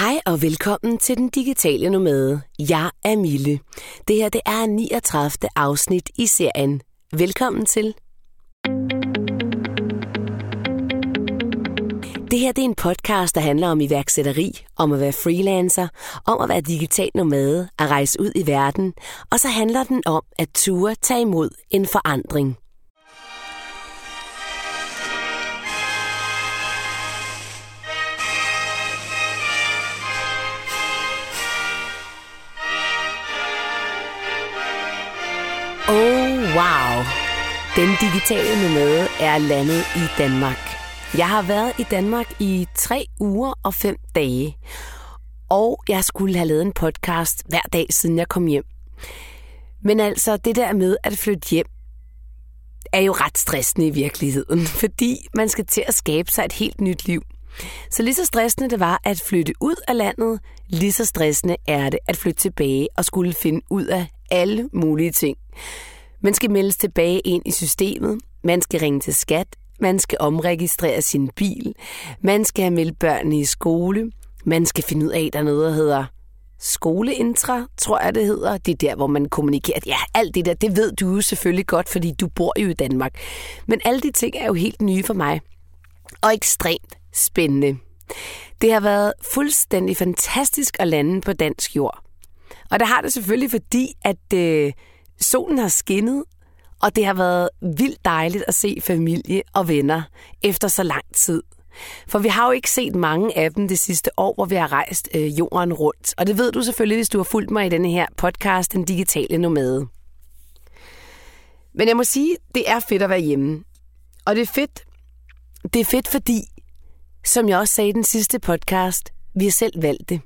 Hej og velkommen til den digitale nomade. Jeg er Mille. Det her det er 39. afsnit i serien. Velkommen til. Det her det er en podcast, der handler om iværksætteri, om at være freelancer, om at være digital nomade, at rejse ud i verden, og så handler den om at ture tage imod en forandring. Den digitale nomade er landet i Danmark. Jeg har været i Danmark i tre uger og fem dage. Og jeg skulle have lavet en podcast hver dag, siden jeg kom hjem. Men altså, det der med at flytte hjem, er jo ret stressende i virkeligheden, fordi man skal til at skabe sig et helt nyt liv. Så lige så stressende det var at flytte ud af landet, lige så stressende er det at flytte tilbage og skulle finde ud af alle mulige ting. Man skal meldes tilbage ind i systemet, man skal ringe til skat, man skal omregistrere sin bil, man skal have meldt børnene i skole, man skal finde ud af, at der er noget, der hedder skoleintra, tror jeg det hedder. Det er der, hvor man kommunikerer. Ja, alt det der, det ved du jo selvfølgelig godt, fordi du bor jo i Danmark. Men alle de ting er jo helt nye for mig. Og ekstremt spændende. Det har været fuldstændig fantastisk at lande på dansk jord. Og det har det selvfølgelig, fordi at øh, solen har skinnet, og det har været vildt dejligt at se familie og venner efter så lang tid. For vi har jo ikke set mange af dem det sidste år, hvor vi har rejst øh, jorden rundt. Og det ved du selvfølgelig, hvis du har fulgt mig i denne her podcast, Den Digitale Nomade. Men jeg må sige, det er fedt at være hjemme. Og det er fedt, det er fedt fordi, som jeg også sagde i den sidste podcast, vi har selv valgt det.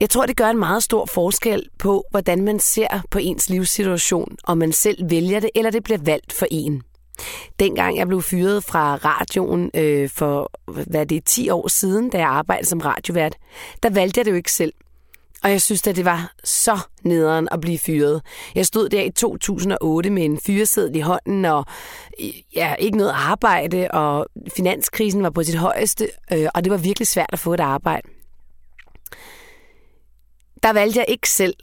Jeg tror, det gør en meget stor forskel på, hvordan man ser på ens livssituation, om man selv vælger det, eller det bliver valgt for en. Dengang jeg blev fyret fra radioen øh, for, hvad det er, 10 år siden, da jeg arbejdede som radiovært, der valgte jeg det jo ikke selv. Og jeg synes, at det var så nederen at blive fyret. Jeg stod der i 2008 med en fyreseddel i hånden, og ja, ikke noget arbejde, og finanskrisen var på sit højeste, øh, og det var virkelig svært at få et arbejde der valgte jeg ikke selv,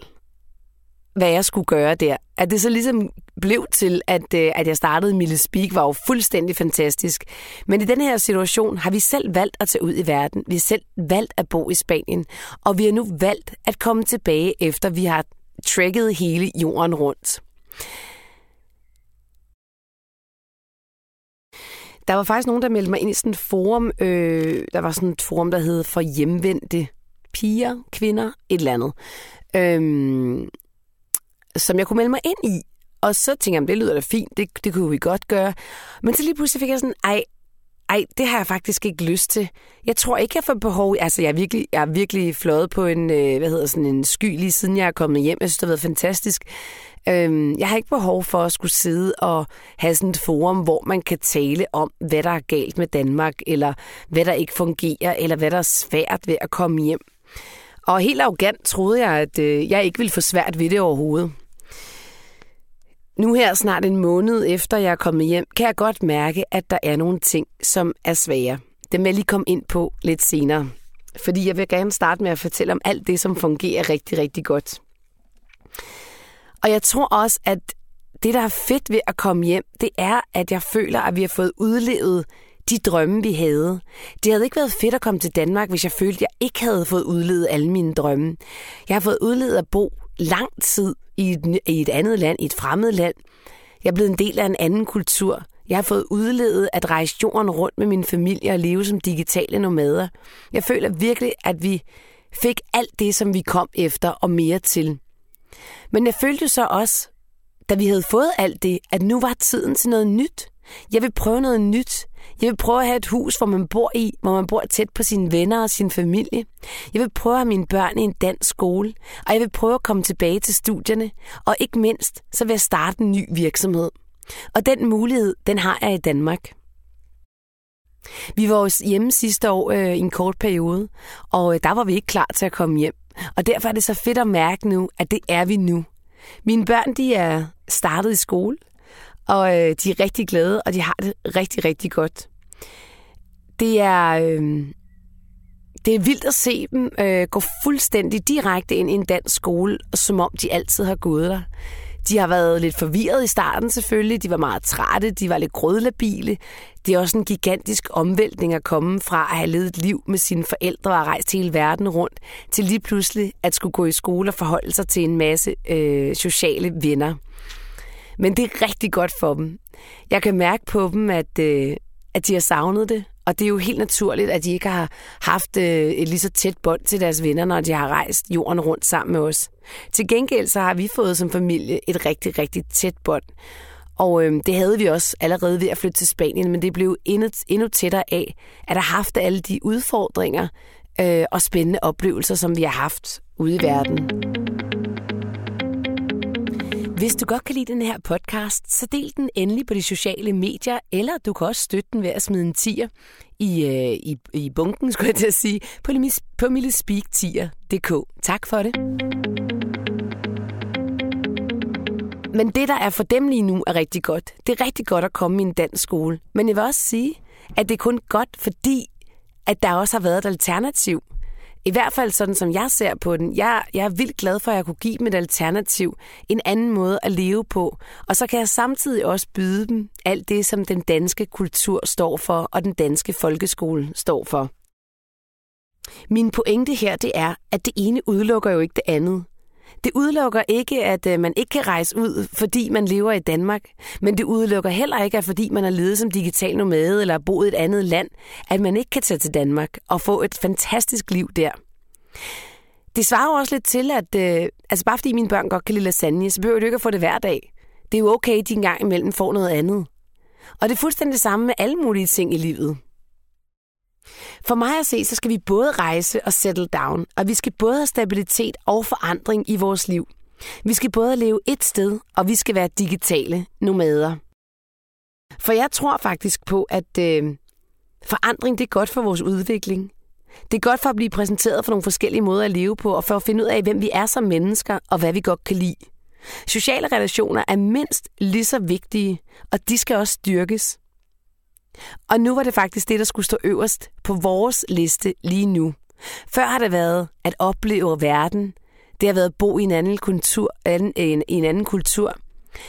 hvad jeg skulle gøre der. At det så ligesom blev til, at, øh, at jeg startede Mille Speak, var jo fuldstændig fantastisk. Men i den her situation har vi selv valgt at tage ud i verden. Vi har selv valgt at bo i Spanien. Og vi har nu valgt at komme tilbage, efter vi har trækket hele jorden rundt. Der var faktisk nogen, der meldte mig ind i sådan et forum. Øh, der var sådan et forum, der hed For Hjemvendte piger, kvinder, et eller andet, øhm, som jeg kunne melde mig ind i. Og så tænkte jeg, det lyder da fint, det, det kunne vi godt gøre. Men så lige pludselig fik jeg sådan, ej, ej, det har jeg faktisk ikke lyst til. Jeg tror ikke, jeg får behov... Altså, jeg er virkelig, jeg er virkelig fløjet på en, øh, hvad hedder sådan en sky, lige siden jeg er kommet hjem. Jeg synes, det har været fantastisk. Øhm, jeg har ikke behov for at skulle sidde og have sådan et forum, hvor man kan tale om, hvad der er galt med Danmark, eller hvad der ikke fungerer, eller hvad der er svært ved at komme hjem. Og helt arrogant troede jeg, at øh, jeg ikke ville få svært ved det overhovedet. Nu her snart en måned efter jeg er kommet hjem, kan jeg godt mærke, at der er nogle ting, som er svære. Det vil jeg lige komme ind på lidt senere. Fordi jeg vil gerne starte med at fortælle om alt det, som fungerer rigtig, rigtig godt. Og jeg tror også, at det, der er fedt ved at komme hjem, det er, at jeg føler, at vi har fået udlevet de drømme, vi havde. Det havde ikke været fedt at komme til Danmark, hvis jeg følte, at jeg ikke havde fået udledet alle mine drømme. Jeg har fået udledet at bo lang tid i et, i et andet land, i et fremmed land. Jeg er blevet en del af en anden kultur. Jeg har fået udledet at rejse jorden rundt med min familie og leve som digitale nomader. Jeg føler virkelig, at vi fik alt det, som vi kom efter og mere til. Men jeg følte så også, da vi havde fået alt det, at nu var tiden til noget nyt. Jeg vil prøve noget nyt. Jeg vil prøve at have et hus, hvor man bor i, hvor man bor tæt på sine venner og sin familie. Jeg vil prøve at have mine børn i en dansk skole, og jeg vil prøve at komme tilbage til studierne. Og ikke mindst, så vil jeg starte en ny virksomhed. Og den mulighed, den har jeg i Danmark. Vi var hjemme sidste år øh, i en kort periode, og øh, der var vi ikke klar til at komme hjem. Og derfor er det så fedt at mærke nu, at det er vi nu. Mine børn de er startet i skole, og øh, de er rigtig glade, og de har det rigtig, rigtig godt. Det er, øh, det er vildt at se dem øh, gå fuldstændig direkte ind i en dansk skole, som om de altid har gået der. De har været lidt forvirret i starten selvfølgelig. De var meget trætte, de var lidt grødlabile. Det er også en gigantisk omvæltning at komme fra at have levet et liv med sine forældre og rejst hele verden rundt, til lige pludselig at skulle gå i skole og forholde sig til en masse øh, sociale venner. Men det er rigtig godt for dem. Jeg kan mærke på dem, at, øh, at de har savnet det, og det er jo helt naturligt, at de ikke har haft øh, et lige så tæt bånd til deres venner, når de har rejst jorden rundt sammen med os. Til gengæld så har vi fået som familie et rigtig, rigtig tæt bånd. Og øh, det havde vi også allerede ved at flytte til Spanien, men det blev endnu, endnu tættere af, at have haft alle de udfordringer øh, og spændende oplevelser, som vi har haft ude i verden. Hvis du godt kan lide den her podcast, så del den endelig på de sociale medier, eller du kan også støtte den ved at smide en tier i, øh, i, i bunken, skulle jeg til at sige, på, på millespeaktier.dk. Tak for det. Men det, der er for dem lige nu, er rigtig godt. Det er rigtig godt at komme i en dansk skole. Men jeg vil også sige, at det er kun godt, fordi at der også har været et alternativ. I hvert fald sådan, som jeg ser på den. Jeg, jeg er vildt glad for, at jeg kunne give dem et alternativ. En anden måde at leve på. Og så kan jeg samtidig også byde dem alt det, som den danske kultur står for, og den danske folkeskole står for. Min pointe her, det er, at det ene udelukker jo ikke det andet. Det udelukker ikke, at øh, man ikke kan rejse ud, fordi man lever i Danmark. Men det udelukker heller ikke, at fordi man er levet som digital nomade eller boet i et andet land, at man ikke kan tage til Danmark og få et fantastisk liv der. Det svarer jo også lidt til, at øh, altså bare fordi mine børn godt kan lide lasagne, så behøver du ikke at få det hver dag. Det er jo okay, at de engang imellem får noget andet. Og det er fuldstændig det samme med alle mulige ting i livet. For mig at se, så skal vi både rejse og settle down, og vi skal både have stabilitet og forandring i vores liv. Vi skal både leve et sted, og vi skal være digitale nomader. For jeg tror faktisk på, at øh, forandring det er godt for vores udvikling. Det er godt for at blive præsenteret for nogle forskellige måder at leve på, og for at finde ud af, hvem vi er som mennesker, og hvad vi godt kan lide. Sociale relationer er mindst lige så vigtige, og de skal også styrkes. Og nu var det faktisk det, der skulle stå øverst på vores liste lige nu. Før har det været at opleve verden. Det har været at bo i en anden kultur. En, en, en anden kultur.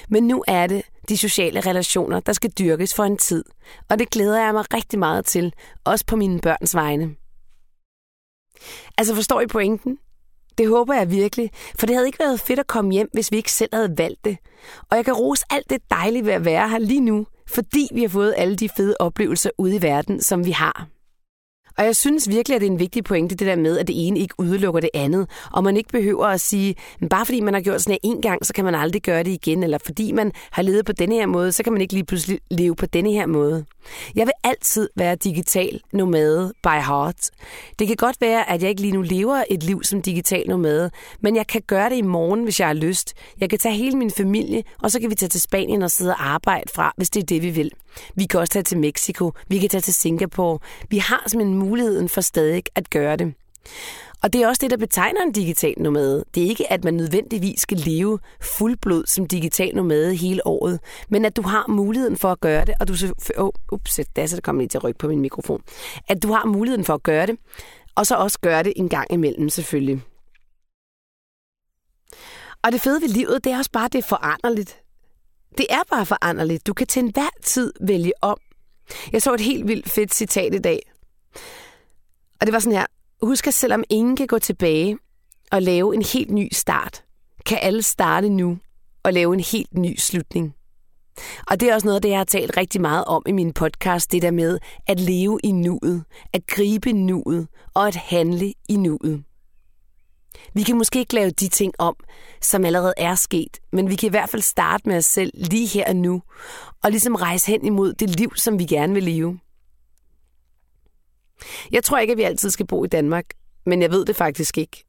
Men nu er det de sociale relationer, der skal dyrkes for en tid. Og det glæder jeg mig rigtig meget til, også på mine børns vegne. Altså forstår I pointen? Det håber jeg virkelig, for det havde ikke været fedt at komme hjem, hvis vi ikke selv havde valgt det. Og jeg kan rose alt det dejlige ved at være her lige nu, fordi vi har fået alle de fede oplevelser ude i verden, som vi har. Og jeg synes virkelig, at det er en vigtig pointe, det der med, at det ene ikke udelukker det andet. Og man ikke behøver at sige, men bare fordi man har gjort sådan her en gang, så kan man aldrig gøre det igen. Eller fordi man har levet på denne her måde, så kan man ikke lige pludselig leve på denne her måde. Jeg vil altid være digital nomade by heart. Det kan godt være, at jeg ikke lige nu lever et liv som digital nomade, men jeg kan gøre det i morgen, hvis jeg har lyst. Jeg kan tage hele min familie, og så kan vi tage til Spanien og sidde og arbejde fra, hvis det er det, vi vil. Vi kan også tage til Mexico, vi kan tage til Singapore. Vi har simpelthen muligheden for stadig at gøre det. Og det er også det, der betegner en digital nomade. Det er ikke, at man nødvendigvis skal leve fuldblod som digital nomade hele året, men at du har muligheden for at gøre det, og du så... Oh, ups, det er så, der lige til at rykke på min mikrofon. At du har muligheden for at gøre det, og så også gøre det en gang imellem selvfølgelig. Og det fede ved livet, det er også bare, det er foranderligt. Det er bare foranderligt. Du kan til enhver tid vælge om. Jeg så et helt vildt fedt citat i dag. Og det var sådan her. Husk, at selvom ingen kan gå tilbage og lave en helt ny start, kan alle starte nu og lave en helt ny slutning. Og det er også noget af det, jeg har talt rigtig meget om i min podcast, det der med at leve i nuet, at gribe nuet og at handle i nuet. Vi kan måske ikke lave de ting om, som allerede er sket, men vi kan i hvert fald starte med os selv lige her og nu, og ligesom rejse hen imod det liv, som vi gerne vil leve. Jeg tror ikke, at vi altid skal bo i Danmark, men jeg ved det faktisk ikke.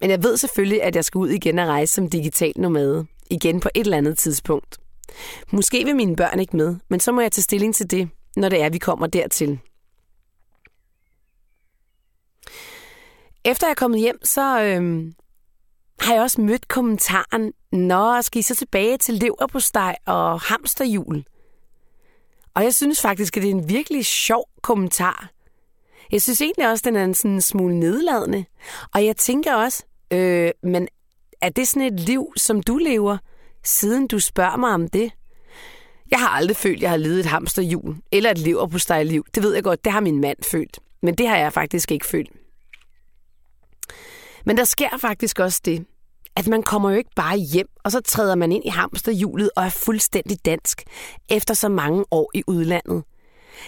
Men jeg ved selvfølgelig, at jeg skal ud igen og rejse som digital nomade. Igen på et eller andet tidspunkt. Måske vil mine børn ikke med, men så må jeg tage stilling til det, når det er, vi kommer dertil. Efter jeg er kommet hjem, så øhm, har jeg også mødt kommentaren, Nå, skal I så tilbage til leverpostej og hamsterhjul? Og jeg synes faktisk, at det er en virkelig sjov kommentar. Jeg synes egentlig også, den er en sådan smule nedladende. Og jeg tænker også, øh, men er det sådan et liv, som du lever, siden du spørger mig om det? Jeg har aldrig følt, at jeg har levet et hamsterhjul, eller et lever på liv. Det ved jeg godt, det har min mand følt. Men det har jeg faktisk ikke følt. Men der sker faktisk også det, at man kommer jo ikke bare hjem, og så træder man ind i hamsterhjulet og er fuldstændig dansk, efter så mange år i udlandet.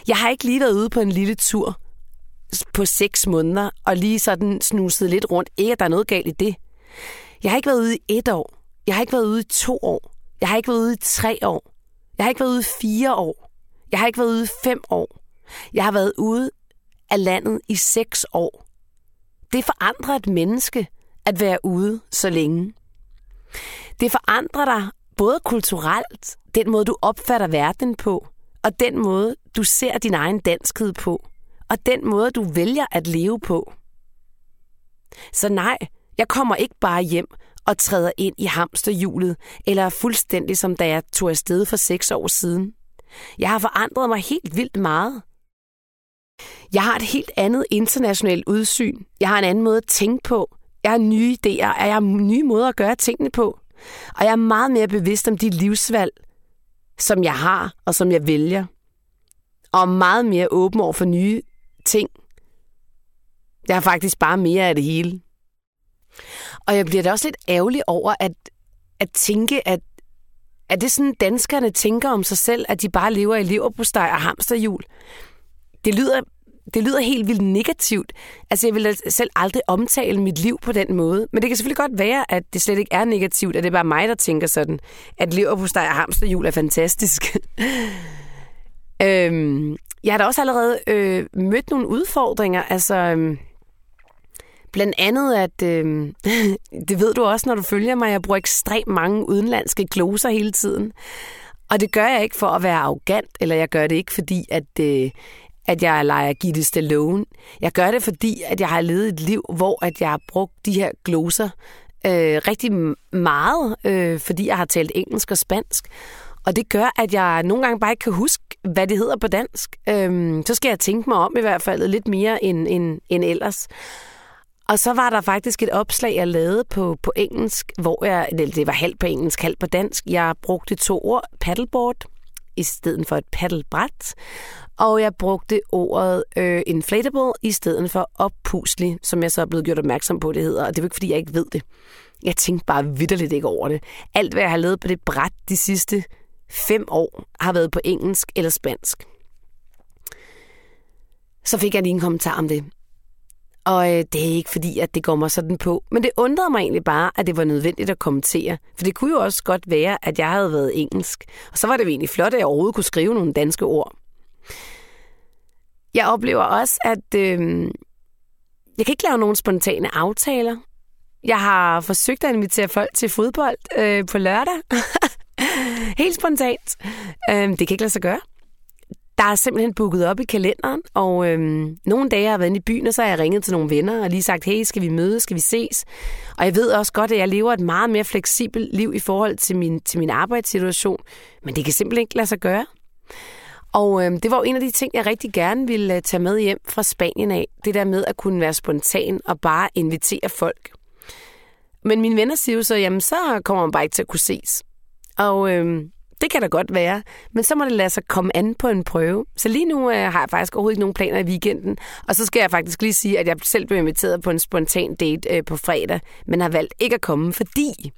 Jeg har ikke lige været ude på en lille tur på seks måneder, og lige sådan snuset lidt rundt. Ikke, at der er noget galt i det. Jeg har ikke været ude i et år. Jeg har ikke været ude i to år. Jeg har ikke været ude i tre år. Jeg har ikke været ude i fire år. Jeg har ikke været ude i fem år. Jeg har været ude af landet i seks år. Det forandrer et menneske at være ude så længe. Det forandrer dig både kulturelt, den måde du opfatter verden på, og den måde du ser din egen danskhed på, og den måde du vælger at leve på. Så nej, jeg kommer ikke bare hjem og træder ind i hamsterhjulet, eller fuldstændig som da jeg tog afsted for seks år siden. Jeg har forandret mig helt vildt meget. Jeg har et helt andet internationalt udsyn. Jeg har en anden måde at tænke på. Jeg har nye idéer, og jeg har nye måder at gøre tingene på. Og jeg er meget mere bevidst om de livsvalg, som jeg har og som jeg vælger. Og meget mere åben over for nye ting. Jeg har faktisk bare mere af det hele. Og jeg bliver da også lidt ærgerlig over at, at tænke, at er det sådan, danskerne tænker om sig selv, at de bare lever i leverpostej og hamsterhjul? Det lyder, det lyder helt vildt negativt. Altså, jeg vil selv aldrig omtale mit liv på den måde. Men det kan selvfølgelig godt være, at det slet ikke er negativt, at det er bare mig, der tænker sådan, at leverpostej og hamsterhjul er fantastisk. øhm, jeg har da også allerede øh, mødt nogle udfordringer. Altså, øh, Blandt andet, at øh, det ved du også, når du følger mig, jeg bruger ekstremt mange udenlandske gloser hele tiden. Og det gør jeg ikke for at være arrogant, eller jeg gør det ikke fordi, at, øh, at jeg leger Gitte Stallone. Jeg gør det fordi, at jeg har levet et liv, hvor at jeg har brugt de her gloser øh, rigtig meget, øh, fordi jeg har talt engelsk og spansk. Og det gør, at jeg nogle gange bare ikke kan huske, hvad det hedder på dansk. Øh, så skal jeg tænke mig om i hvert fald lidt mere end, end, end ellers. Og så var der faktisk et opslag, jeg lavede på, på engelsk, hvor jeg, det var halvt på engelsk, halvt på dansk. Jeg brugte to ord, paddleboard, i stedet for et paddlebræt. Og jeg brugte ordet øh, inflatable i stedet for oppuslig, som jeg så er blevet gjort opmærksom på, det hedder. Og det er jo ikke, fordi jeg ikke ved det. Jeg tænkte bare vidderligt ikke over det. Alt, hvad jeg har lavet på det bræt de sidste fem år, har været på engelsk eller spansk. Så fik jeg lige en kommentar om det. Og øh, det er ikke fordi, at det går mig sådan på. Men det undrede mig egentlig bare, at det var nødvendigt at kommentere. For det kunne jo også godt være, at jeg havde været engelsk. Og så var det jo egentlig flot, at jeg overhovedet kunne skrive nogle danske ord. Jeg oplever også, at øh, jeg kan ikke lave nogen spontane aftaler. Jeg har forsøgt at invitere folk til fodbold øh, på lørdag. Helt spontant. Øh, det kan ikke lade sig gøre der er simpelthen booket op i kalenderen, og øhm, nogle dage har jeg været inde i byen, og så har jeg ringet til nogle venner og lige sagt, hey, skal vi mødes, skal vi ses? Og jeg ved også godt, at jeg lever et meget mere fleksibelt liv i forhold til min, til min arbejdssituation, men det kan simpelthen ikke lade sig gøre. Og øhm, det var jo en af de ting, jeg rigtig gerne ville øh, tage med hjem fra Spanien af. Det der med at kunne være spontan og bare invitere folk. Men mine venner siger jo så, jamen så kommer man bare ikke til at kunne ses. Og øhm, det kan da godt være, men så må det lade sig komme an på en prøve. Så lige nu øh, har jeg faktisk overhovedet ikke nogen planer i weekenden, og så skal jeg faktisk lige sige, at jeg selv blev inviteret på en spontan date øh, på fredag, men har valgt ikke at komme, fordi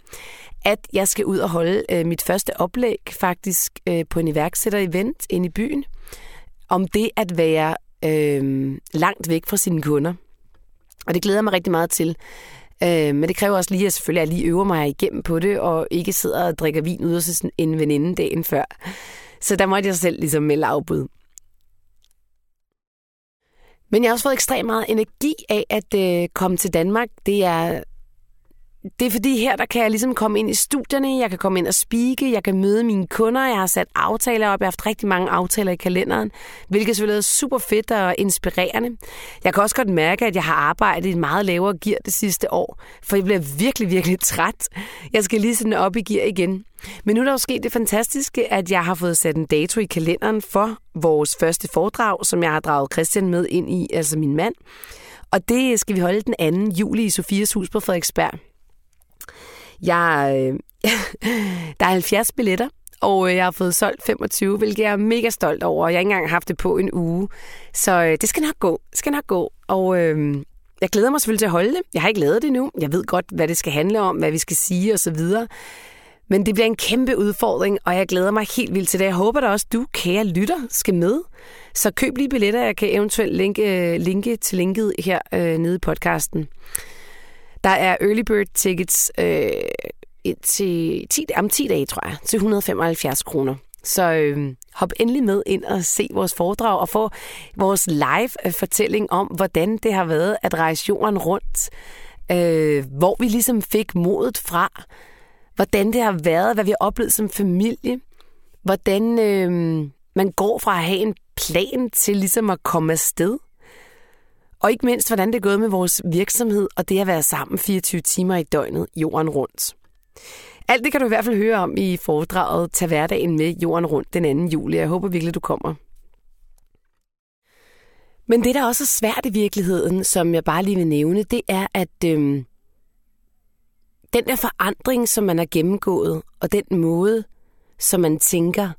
at jeg skal ud og holde øh, mit første oplæg faktisk øh, på en iværksætter-event inde i byen, om det at være øh, langt væk fra sine kunder. Og det glæder jeg mig rigtig meget til. Øh, men det kræver også lige, at selvfølgelig at jeg lige øver mig igennem på det, og ikke sidder og drikker vin ud hos en veninde dagen før. Så der måtte jeg selv ligesom melde afbud. Men jeg har også fået ekstremt meget energi af at øh, komme til Danmark. Det er det er fordi her, der kan jeg ligesom komme ind i studierne, jeg kan komme ind og speake, jeg kan møde mine kunder, jeg har sat aftaler op, jeg har haft rigtig mange aftaler i kalenderen, hvilket selvfølgelig er super fedt og inspirerende. Jeg kan også godt mærke, at jeg har arbejdet i et meget lavere gear det sidste år, for jeg bliver virkelig, virkelig træt. Jeg skal lige sådan op i gear igen. Men nu er der jo sket det fantastiske, at jeg har fået sat en dato i kalenderen for vores første foredrag, som jeg har draget Christian med ind i, altså min mand. Og det skal vi holde den 2. juli i Sofias hus på Frederiksberg. Jeg, øh, der er 70 billetter, og øh, jeg har fået solgt 25, hvilket jeg er mega stolt over. Jeg har ikke engang haft det på en uge. Så øh, det skal nok gå. Det skal nok gå. Og øh, jeg glæder mig selvfølgelig til at holde det. Jeg har ikke lavet det nu. Jeg ved godt, hvad det skal handle om, hvad vi skal sige osv. Men det bliver en kæmpe udfordring, og jeg glæder mig helt vildt til det. Jeg håber da også, du, kære lytter, skal med. Så køb lige billetter. Jeg kan eventuelt linke, øh, linke til linket her øh, nede i podcasten. Der er early bird tickets øh, til 10, om 10 dage, tror jeg, til 175 kroner. Så øh, hop endelig med ind og se vores foredrag og få vores live-fortælling øh, om, hvordan det har været at rejse jorden rundt. Øh, hvor vi ligesom fik modet fra. Hvordan det har været, hvad vi har oplevet som familie. Hvordan øh, man går fra at have en plan til ligesom at komme afsted. Og ikke mindst, hvordan det er gået med vores virksomhed og det at være sammen 24 timer i døgnet jorden rundt. Alt det kan du i hvert fald høre om i foredraget Tag hverdagen med jorden rundt den 2. juli. Jeg håber virkelig, du kommer. Men det, der også er svært i virkeligheden, som jeg bare lige vil nævne, det er, at øhm, den der forandring, som man har gennemgået, og den måde, som man tænker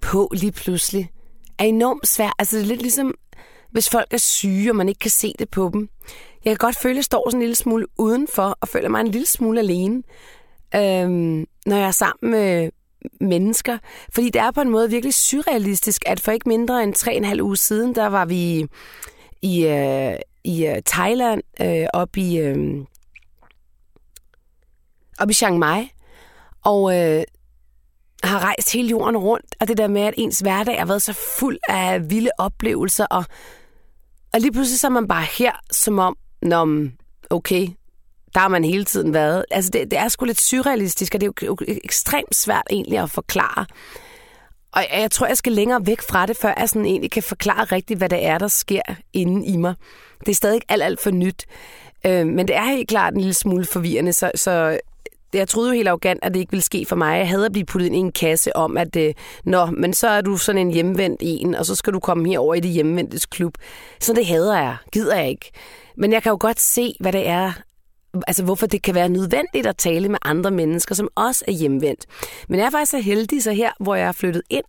på lige pludselig, er enormt svært. Altså det er lidt ligesom hvis folk er syge, og man ikke kan se det på dem. Jeg kan godt føle, at jeg står sådan en lille smule udenfor, og føler mig en lille smule alene, øhm, når jeg er sammen med mennesker. Fordi det er på en måde virkelig surrealistisk, at for ikke mindre end tre en halv uge siden, der var vi i, øh, i øh, Thailand, øh, op i, øh, op i Chiang Mai, og øh, har rejst hele jorden rundt, og det der med, at ens hverdag har været så fuld af vilde oplevelser, og og lige pludselig så er man bare her, som om, Nå, okay, der har man hele tiden været. Altså det, det er sgu lidt surrealistisk, og det er jo ekstremt svært egentlig at forklare. Og jeg tror, jeg skal længere væk fra det, før jeg sådan egentlig kan forklare rigtigt, hvad det er, der sker inde i mig. Det er stadig alt, alt for nyt. Øh, men det er helt klart en lille smule forvirrende, så, så jeg troede jo helt arrogant, at det ikke ville ske for mig. Jeg havde at blive puttet ind i en kasse om, at øh, nå, men så er du sådan en hjemvendt en, og så skal du komme herover i det hjemvendtes klub. Så det hader jeg. Gider jeg ikke. Men jeg kan jo godt se, hvad det er, altså hvorfor det kan være nødvendigt at tale med andre mennesker, som også er hjemvendt. Men jeg er faktisk så heldig, så her, hvor jeg er flyttet ind,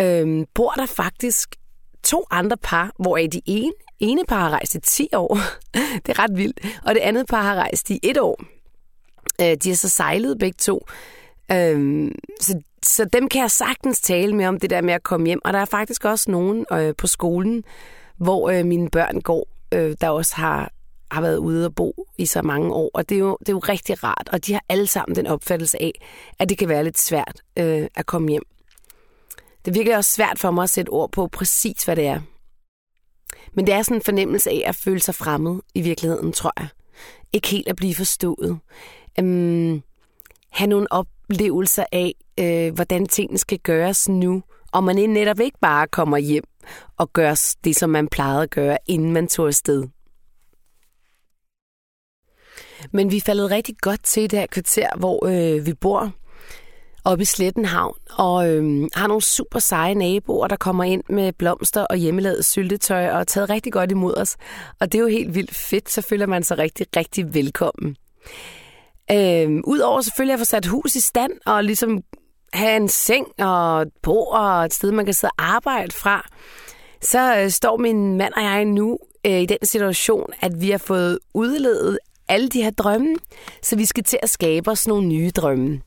øh, bor der faktisk to andre par, hvor de ene, ene par har rejst i 10 år. det er ret vildt. Og det andet par har rejst i et år. Øh, de har så sejlet begge to. Øh, så, så dem kan jeg sagtens tale med om det der med at komme hjem. Og der er faktisk også nogen øh, på skolen, hvor øh, mine børn går, øh, der også har, har været ude og bo i så mange år. Og det er, jo, det er jo rigtig rart. Og de har alle sammen den opfattelse af, at det kan være lidt svært øh, at komme hjem. Det er virkelig også svært for mig at sætte ord på præcis, hvad det er. Men det er sådan en fornemmelse af at føle sig fremmed i virkeligheden, tror jeg. Ikke helt at blive forstået øhm, have nogle oplevelser af, øh, hvordan tingene skal gøres nu, og man netop ikke bare kommer hjem og gør det, som man plejede at gøre, inden man tog afsted. Men vi faldet rigtig godt til det her kvarter, hvor øh, vi bor oppe i Slettenhavn, og øh, har nogle super seje naboer, der kommer ind med blomster og hjemmelavet syltetøj, og har taget rigtig godt imod os. Og det er jo helt vildt fedt, så føler man sig rigtig, rigtig velkommen. Øh, Udover selvfølgelig at få sat hus i stand og ligesom have en seng og et bord og et sted, man kan sidde og arbejde fra, så øh, står min mand og jeg nu øh, i den situation, at vi har fået udledet alle de her drømme, så vi skal til at skabe os nogle nye drømme.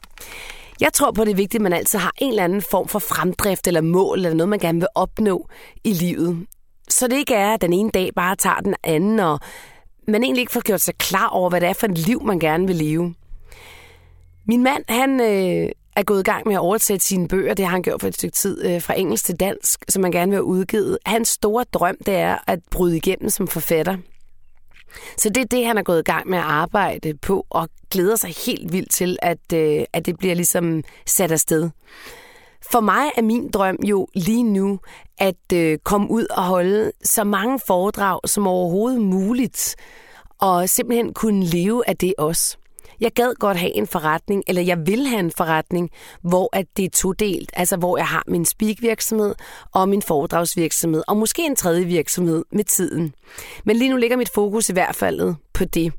Jeg tror på, det er vigtigt, at man altid har en eller anden form for fremdrift eller mål, eller noget, man gerne vil opnå i livet. Så det ikke er, at den ene dag bare tager den anden, og man egentlig ikke får gjort sig klar over, hvad det er for et liv, man gerne vil leve. Min mand, han øh, er gået i gang med at oversætte sine bøger, det har han gjort for et stykke tid, øh, fra engelsk til dansk, som man gerne vil have udgivet. Hans store drøm, det er at bryde igennem som forfatter. Så det er det, han er gået i gang med at arbejde på, og glæder sig helt vildt til, at, øh, at det bliver ligesom sat afsted. For mig er min drøm jo lige nu at øh, komme ud og holde så mange foredrag som overhovedet muligt, og simpelthen kunne leve af det også. Jeg gad godt have en forretning, eller jeg vil have en forretning, hvor at det er todelt. Altså hvor jeg har min speakvirksomhed og min foredragsvirksomhed, og måske en tredje virksomhed med tiden. Men lige nu ligger mit fokus i hvert fald på det.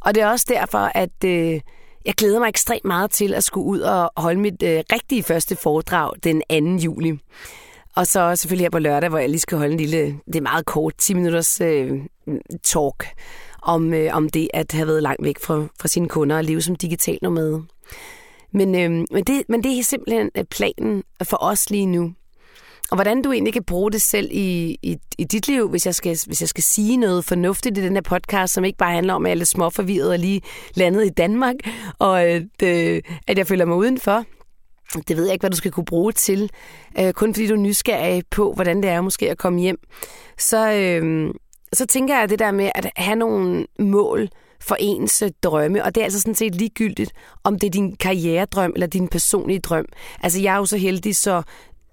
Og det er også derfor, at øh, jeg glæder mig ekstremt meget til at skulle ud og holde mit øh, rigtige første foredrag den 2. juli. Og så selvfølgelig her på lørdag, hvor jeg lige skal holde en lille, det er meget kort, 10 minutters øh, talk om, øh, om det at have været langt væk fra, fra sine kunder og leve som digital nomade. Men, øh, men, det, men det er simpelthen øh, planen for os lige nu. Og hvordan du egentlig kan bruge det selv i, i, i dit liv, hvis jeg, skal, hvis jeg skal sige noget fornuftigt i den her podcast, som ikke bare handler om, at jeg er lidt småforvirret og lige landet i Danmark, og at, øh, at jeg føler mig udenfor. Det ved jeg ikke, hvad du skal kunne bruge til. Øh, kun fordi du er nysgerrig på, hvordan det er måske at komme hjem. Så, øh, så tænker jeg det der med at have nogle mål for ens drømme, og det er altså sådan set ligegyldigt, om det er din karrieredrøm eller din personlige drøm. Altså jeg er jo så heldig, så,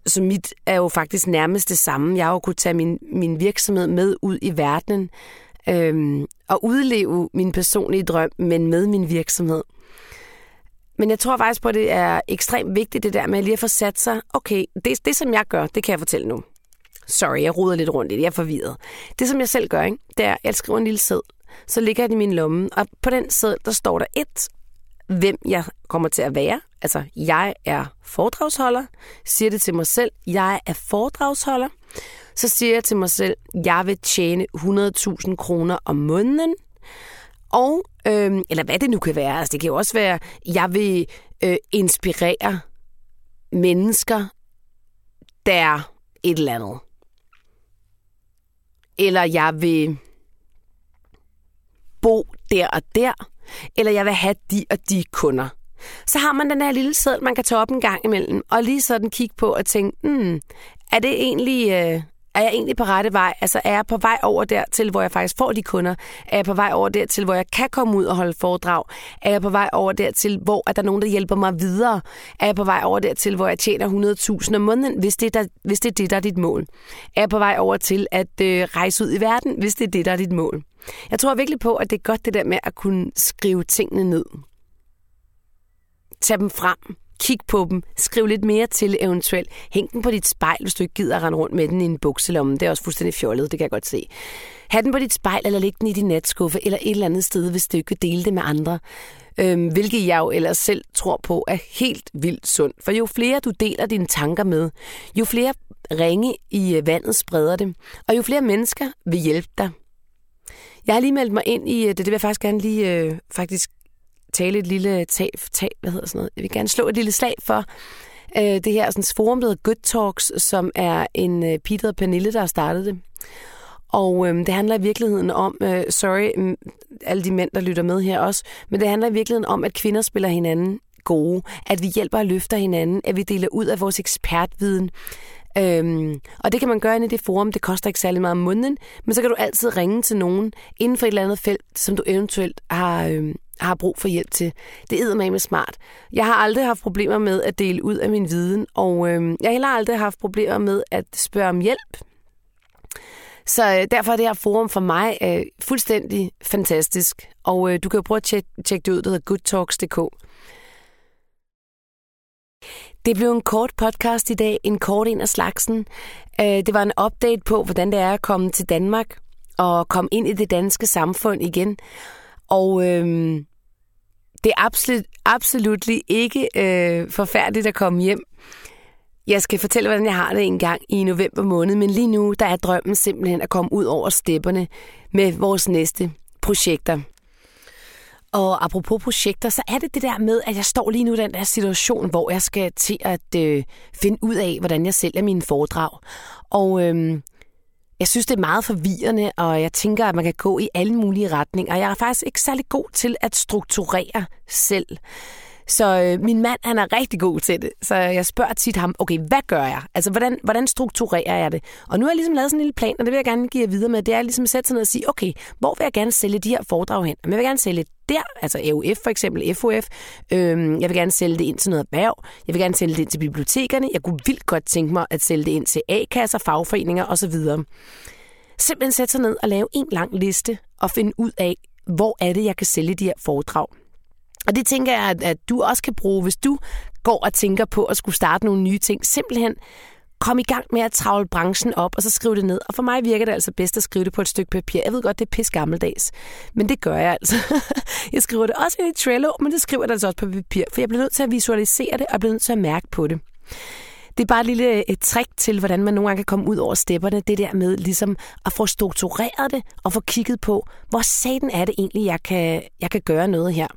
så mit er jo faktisk nærmest det samme. Jeg har jo kunnet tage min, min virksomhed med ud i verden øhm, og udleve min personlige drøm, men med min virksomhed. Men jeg tror faktisk på, at det er ekstremt vigtigt, det der med lige at få sat sig, okay, det, det som jeg gør, det kan jeg fortælle nu. Sorry, jeg ruder lidt rundt i det. Jeg er forvirret. Det, som jeg selv gør, ikke, det er, at jeg skriver en lille sæd. Så ligger jeg i min lomme, og på den sæd, der står der et, hvem jeg kommer til at være. Altså, jeg er foredragsholder. Siger det til mig selv, jeg er foredragsholder. Så siger jeg til mig selv, jeg vil tjene 100.000 kroner om måneden. Og, øhm, eller hvad det nu kan være. Altså, det kan jo også være, jeg vil øh, inspirere mennesker, der et eller andet eller jeg vil bo der og der, eller jeg vil have de og de kunder. Så har man den her lille sædel, man kan tage op en gang imellem, og lige sådan kigge på og tænke, hmm, er det egentlig, øh, er jeg egentlig på rette vej? Altså er jeg på vej over der til, hvor jeg faktisk får de kunder? Er jeg på vej over der til, hvor jeg kan komme ud og holde foredrag? Er jeg på vej over der til, hvor er der nogen, der hjælper mig videre? Er jeg på vej over der til, hvor jeg tjener 100.000 om måneden, hvis det, er der, hvis det er det, der er dit mål? Er jeg på vej over til at øh, rejse ud i verden, hvis det er det, der er dit mål? Jeg tror virkelig på, at det er godt det der med at kunne skrive tingene ned. Tag dem frem Kig på dem. Skriv lidt mere til eventuelt. Hæng den på dit spejl, hvis du ikke gider at rende rundt med den i en bukselomme. Det er også fuldstændig fjollet, det kan jeg godt se. Ha' den på dit spejl, eller læg den i din natskuffe, eller et eller andet sted, hvis du ikke vil dele det med andre. Øhm, hvilket jeg jo ellers selv tror på er helt vildt sundt. For jo flere du deler dine tanker med, jo flere ringe i øh, vandet spreder det, og jo flere mennesker vil hjælpe dig. Jeg har lige meldt mig ind i, øh, det, det vil jeg faktisk gerne lige øh, faktisk tale et lille tag, tag, hvad hedder sådan noget? Jeg vil gerne slå et lille slag for øh, det her sådan, forum, der hedder Good Talks, som er en øh, Peter og Pernille, der har startet det. Og øh, det handler i virkeligheden om, øh, sorry, alle de mænd, der lytter med her også, men det handler i virkeligheden om, at kvinder spiller hinanden gode, at vi hjælper og løfter hinanden, at vi deler ud af vores ekspertviden. Øhm, og det kan man gøre inde i det forum. Det koster ikke særlig meget om måneden, men så kan du altid ringe til nogen inden for et eller andet felt, som du eventuelt har, øhm, har brug for hjælp til. Det er med smart. Jeg har aldrig haft problemer med at dele ud af min viden, og øh, jeg har heller aldrig haft problemer med at spørge om hjælp. Så øh, derfor er det her forum for mig øh, fuldstændig fantastisk. Og øh, du kan jo prøve at tjekke, tjekke det ud, det hedder goodtalks.dk. Det blev en kort podcast i dag, en kort en af slagsen. Øh, det var en update på, hvordan det er at komme til Danmark og komme ind i det danske samfund igen. Og øhm, det er absolut, absolut ikke øh, forfærdeligt at komme hjem. Jeg skal fortælle, hvordan jeg har det en gang i november måned, men lige nu der er drømmen simpelthen at komme ud over stepperne med vores næste projekter. Og apropos projekter, så er det det der med, at jeg står lige nu i den der situation, hvor jeg skal til at øh, finde ud af, hvordan jeg sælger mine foredrag. Og øh, jeg synes, det er meget forvirrende, og jeg tænker, at man kan gå i alle mulige retninger. Jeg er faktisk ikke særlig god til at strukturere selv. Så øh, min mand, han er rigtig god til det. Så jeg spørger tit ham, okay, hvad gør jeg? Altså, hvordan, hvordan strukturerer jeg det? Og nu har jeg ligesom lavet sådan en lille plan, og det vil jeg gerne give jer videre med. Det er ligesom at sætte sig ned og sige, okay, hvor vil jeg gerne sælge de her foredrag hen? Jeg vil gerne sælge der, altså EUF for eksempel, FOF. Øhm, jeg vil gerne sælge det ind til noget erhverv. Jeg vil gerne sælge det ind til bibliotekerne. Jeg kunne vildt godt tænke mig at sælge det ind til A-kasser, fagforeninger osv. Simpelthen sætte sig ned og lave en lang liste og finde ud af, hvor er det, jeg kan sælge de her foredrag. Og det tænker jeg, at, at du også kan bruge, hvis du går og tænker på at skulle starte nogle nye ting. Simpelthen kom i gang med at travle branchen op, og så skrive det ned. Og for mig virker det altså bedst at skrive det på et stykke papir. Jeg ved godt, det er pis gammeldags, men det gør jeg altså. jeg skriver det også ind i Trello, men det skriver jeg altså også på papir, for jeg bliver nødt til at visualisere det, og jeg bliver nødt til at mærke på det. Det er bare et lille et trick til, hvordan man nogle gange kan komme ud over stepperne. Det der med ligesom at få struktureret det og få kigget på, hvor satan er det egentlig, jeg kan, jeg kan gøre noget her.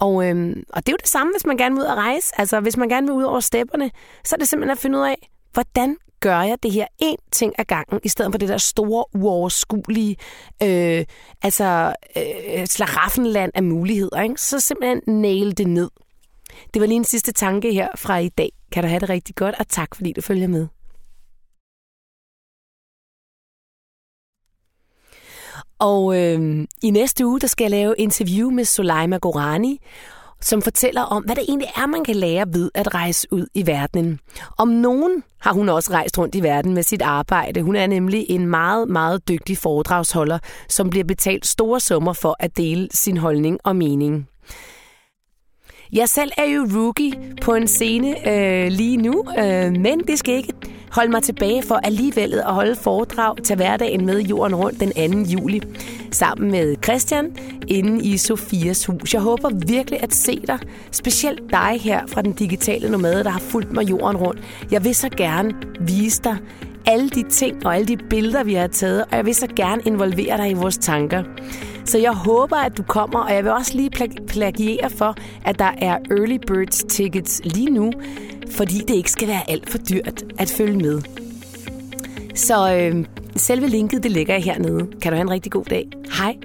Og, øhm, og det er jo det samme, hvis man gerne vil ud og rejse. Altså, hvis man gerne vil ud over stepperne, så er det simpelthen at finde ud af, hvordan gør jeg det her én ting ad gangen, i stedet for det der store, uoverskuelige, øh, altså øh, slaraffenland af muligheder. Ikke? Så simpelthen nail det ned. Det var lige en sidste tanke her fra i dag. Kan du have det rigtig godt, og tak fordi du følger med. Og øh, i næste uge, der skal jeg lave interview med Soleima Gorani, som fortæller om, hvad det egentlig er, man kan lære ved at rejse ud i verden. Om nogen har hun også rejst rundt i verden med sit arbejde. Hun er nemlig en meget, meget dygtig foredragsholder, som bliver betalt store summer for at dele sin holdning og mening. Jeg selv er jo rookie på en scene øh, lige nu, øh, men det skal ikke holde mig tilbage for alligevel at holde foredrag til hverdagen med jorden rundt den 2. juli. Sammen med Christian inde i Sofias hus. Jeg håber virkelig at se dig, specielt dig her fra den digitale nomade, der har fulgt mig jorden rundt. Jeg vil så gerne vise dig alle de ting og alle de billeder, vi har taget, og jeg vil så gerne involvere dig i vores tanker. Så jeg håber, at du kommer, og jeg vil også lige plagiere for, at der er early birds tickets lige nu, fordi det ikke skal være alt for dyrt at følge med. Så øh, selve linket, det ligger jeg hernede. Kan du have en rigtig god dag. Hej.